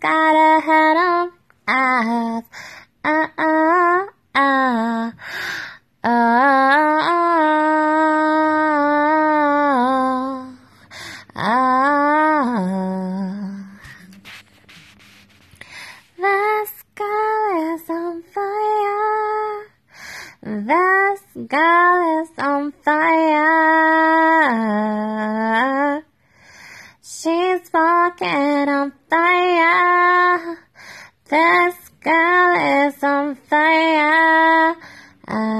gotta head on. Uh, uh, uh, uh, uh, uh, The is on fire. The sky is on fire is walking on fire. This girl is on fire. I